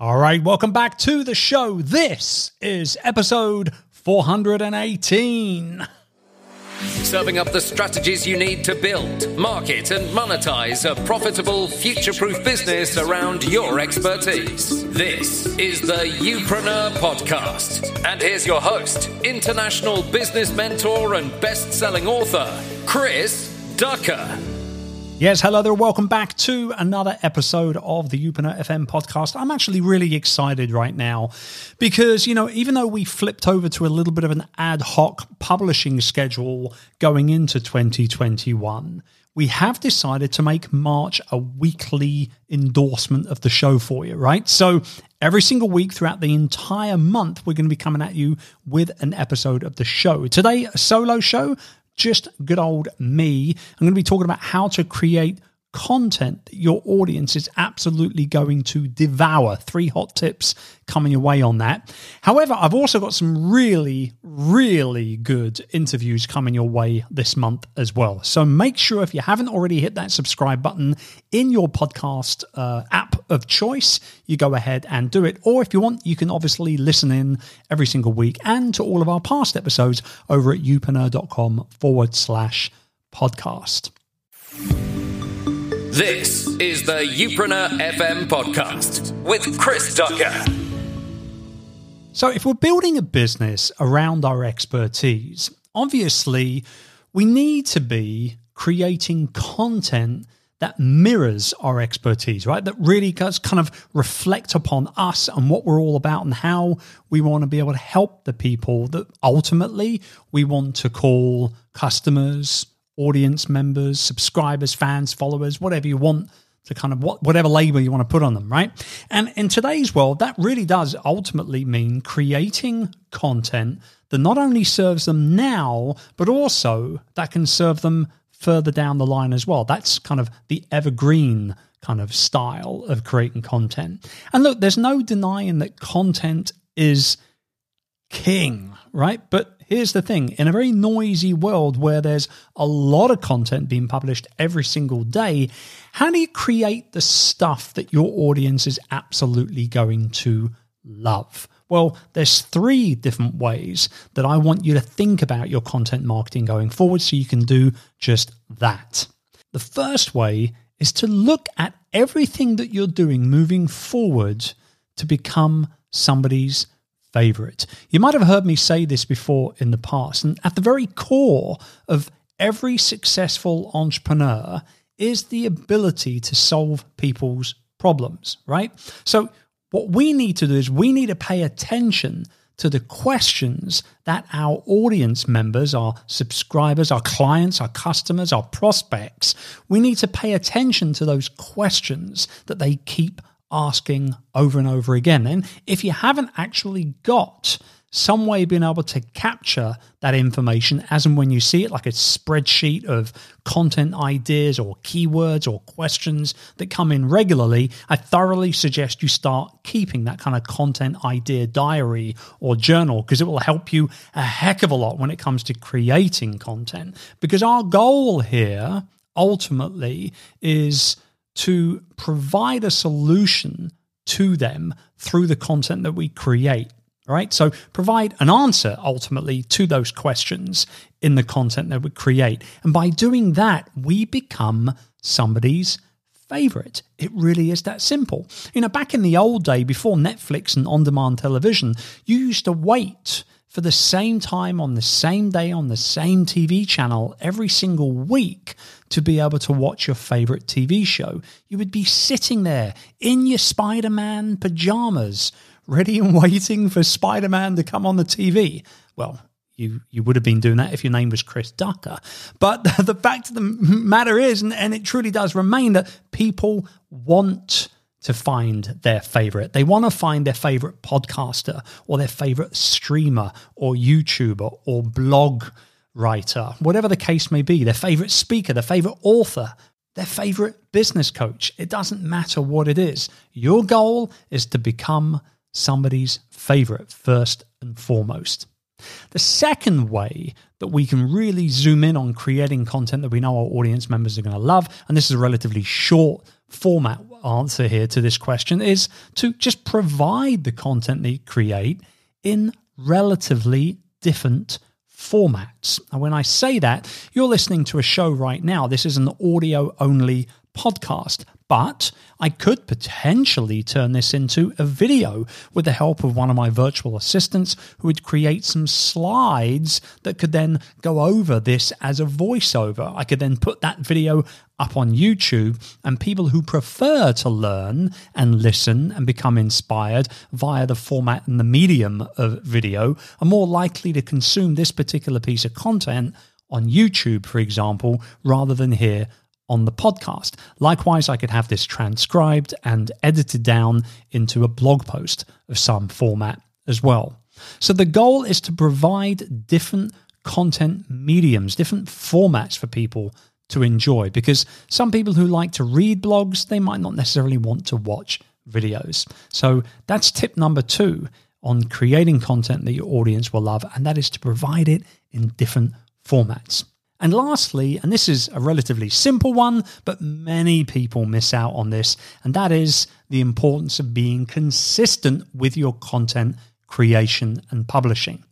All right, welcome back to the show. This is episode 418. Serving up the strategies you need to build, market, and monetize a profitable, future proof business around your expertise. This is the Youpreneur Podcast. And here's your host, international business mentor and best selling author, Chris Ducker. Yes, hello there. Welcome back to another episode of the Youpreneur FM podcast. I'm actually really excited right now because, you know, even though we flipped over to a little bit of an ad hoc publishing schedule going into 2021, we have decided to make March a weekly endorsement of the show for you, right? So every single week throughout the entire month, we're going to be coming at you with an episode of the show. Today, a solo show just good old me. I'm going to be talking about how to create content that your audience is absolutely going to devour. Three hot tips coming your way on that. However, I've also got some really, really good interviews coming your way this month as well. So make sure if you haven't already hit that subscribe button in your podcast uh, app of choice, you go ahead and do it. Or if you want, you can obviously listen in every single week and to all of our past episodes over at youpreneur.com forward slash podcast. This is the Youpreneur FM podcast with Chris Ducker. So, if we're building a business around our expertise, obviously we need to be creating content that mirrors our expertise, right? That really does kind of reflect upon us and what we're all about and how we want to be able to help the people that ultimately we want to call customers, audience members, subscribers, fans, followers, whatever you want to kind of what, whatever label you want to put on them, right? And in today's world, that really does ultimately mean creating content that not only serves them now, but also that can serve them further down the line as well. That's kind of the evergreen kind of style of creating content. And look, there's no denying that content is king, right? But here's the thing in a very noisy world where there's a lot of content being published every single day, how do you create the stuff that your audience is absolutely going to love? Well, there's three different ways that I want you to think about your content marketing going forward so you can do just that. The first way is to look at everything that you're doing moving forward to become somebody's favorite. You might have heard me say this before in the past, and at the very core of every successful entrepreneur is the ability to solve people's problems, right? So, what we need to do is we need to pay attention to the questions that our audience members, our subscribers, our clients, our customers, our prospects, we need to pay attention to those questions that they keep asking over and over again. And if you haven't actually got some way of being able to capture that information as and when you see it, like a spreadsheet of content ideas or keywords or questions that come in regularly, I thoroughly suggest you start keeping that kind of content idea diary or journal because it will help you a heck of a lot when it comes to creating content. Because our goal here ultimately is to provide a solution to them through the content that we create. Right. So provide an answer ultimately to those questions in the content that we create. And by doing that, we become somebody's favorite. It really is that simple. You know, back in the old day before Netflix and on demand television, you used to wait for the same time on the same day on the same TV channel every single week to be able to watch your favorite TV show. You would be sitting there in your Spider Man pajamas, ready and waiting for Spider Man to come on the TV. Well, you you would have been doing that if your name was Chris Ducker. But the fact of the matter is, and, and it truly does remain, that people want to find their favorite. They want to find their favorite podcaster or their favorite streamer or YouTuber or blog writer, whatever the case may be, their favorite speaker, their favorite author, their favorite business coach. It doesn't matter what it is. Your goal is to become somebody's favorite first and foremost. The second way that we can really zoom in on creating content that we know our audience members are going to love, and this is a relatively short format answer here to this question is to just provide the content they create in relatively different formats. And when I say that, you're listening to a show right now. This is an audio only podcast. But I could potentially turn this into a video with the help of one of my virtual assistants who would create some slides that could then go over this as a voiceover. I could then put that video up on YouTube, and people who prefer to learn and listen and become inspired via the format and the medium of video are more likely to consume this particular piece of content on YouTube, for example, rather than here on the podcast. Likewise, I could have this transcribed and edited down into a blog post of some format as well. So the goal is to provide different content mediums, different formats for people to enjoy because some people who like to read blogs, they might not necessarily want to watch videos. So that's tip number 2 on creating content that your audience will love and that is to provide it in different formats. And lastly, and this is a relatively simple one, but many people miss out on this, and that is the importance of being consistent with your content creation and publishing.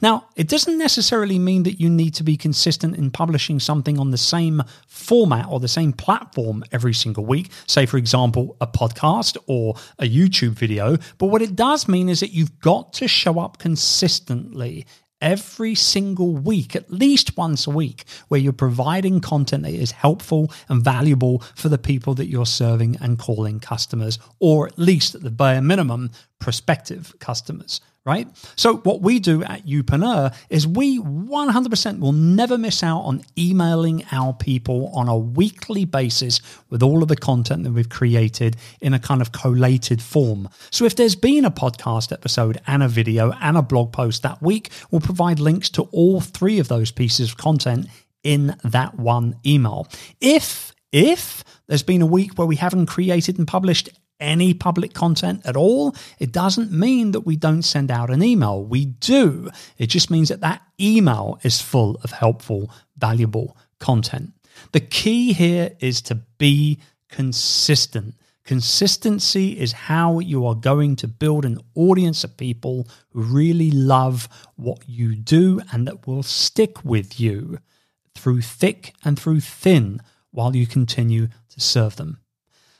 Now, it doesn't necessarily mean that you need to be consistent in publishing something on the same format or the same platform every single week, say, for example, a podcast or a YouTube video. But what it does mean is that you've got to show up consistently every single week, at least once a week, where you're providing content that is helpful and valuable for the people that you're serving and calling customers, or at least at the bare minimum, prospective customers right? So what we do at Youpreneur is we 100% will never miss out on emailing our people on a weekly basis with all of the content that we've created in a kind of collated form. So if there's been a podcast episode and a video and a blog post that week, we'll provide links to all three of those pieces of content in that one email. If if there's been a week where we haven't created and published any public content at all, it doesn't mean that we don't send out an email. We do. It just means that that email is full of helpful, valuable content. The key here is to be consistent. Consistency is how you are going to build an audience of people who really love what you do and that will stick with you through thick and through thin while you continue to serve them.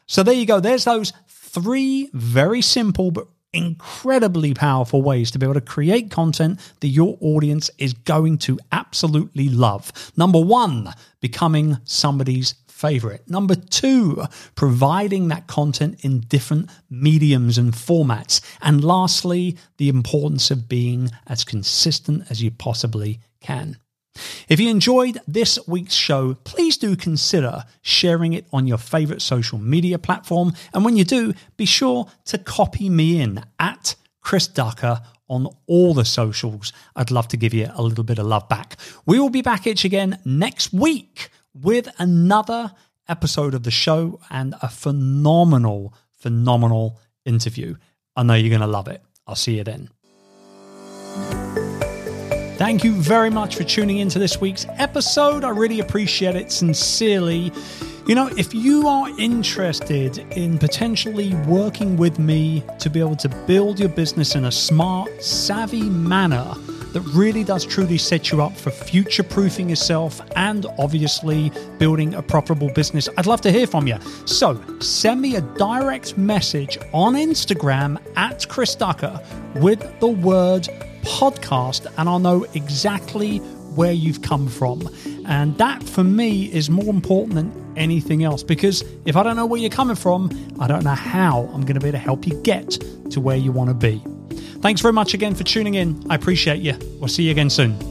So there you go. There's those three very simple but incredibly powerful ways to be able to create content that your audience is going to absolutely love. Number one, becoming somebody's favorite. Number two, providing that content in different mediums and formats. And lastly, the importance of being as consistent as you possibly can. If you enjoyed this week's show, please do consider sharing it on your favorite social media platform. And when you do, be sure to copy me in at Chris Ducker on all the socials. I'd love to give you a little bit of love back. We will be back each again next week with another episode of the show and a phenomenal, phenomenal interview. I know you're going to love it. I'll see you then. Thank you very much for tuning into this week's episode. I really appreciate it sincerely. You know, if you are interested in potentially working with me to be able to build your business in a smart, savvy manner that really does truly set you up for future proofing yourself and obviously building a profitable business, I'd love to hear from you. So send me a direct message on Instagram at Chris Ducker with the word podcast and I'll know exactly where you've come from. And that for me is more important than anything else because if I don't know where you're coming from, I don't know how I'm going to be able to help you get to where you want to be. Thanks very much again for tuning in. I appreciate you. We'll see you again soon.